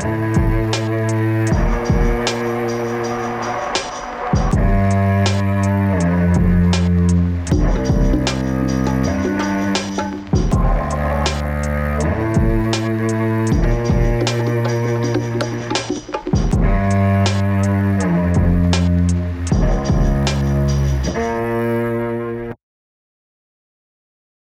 Podcast.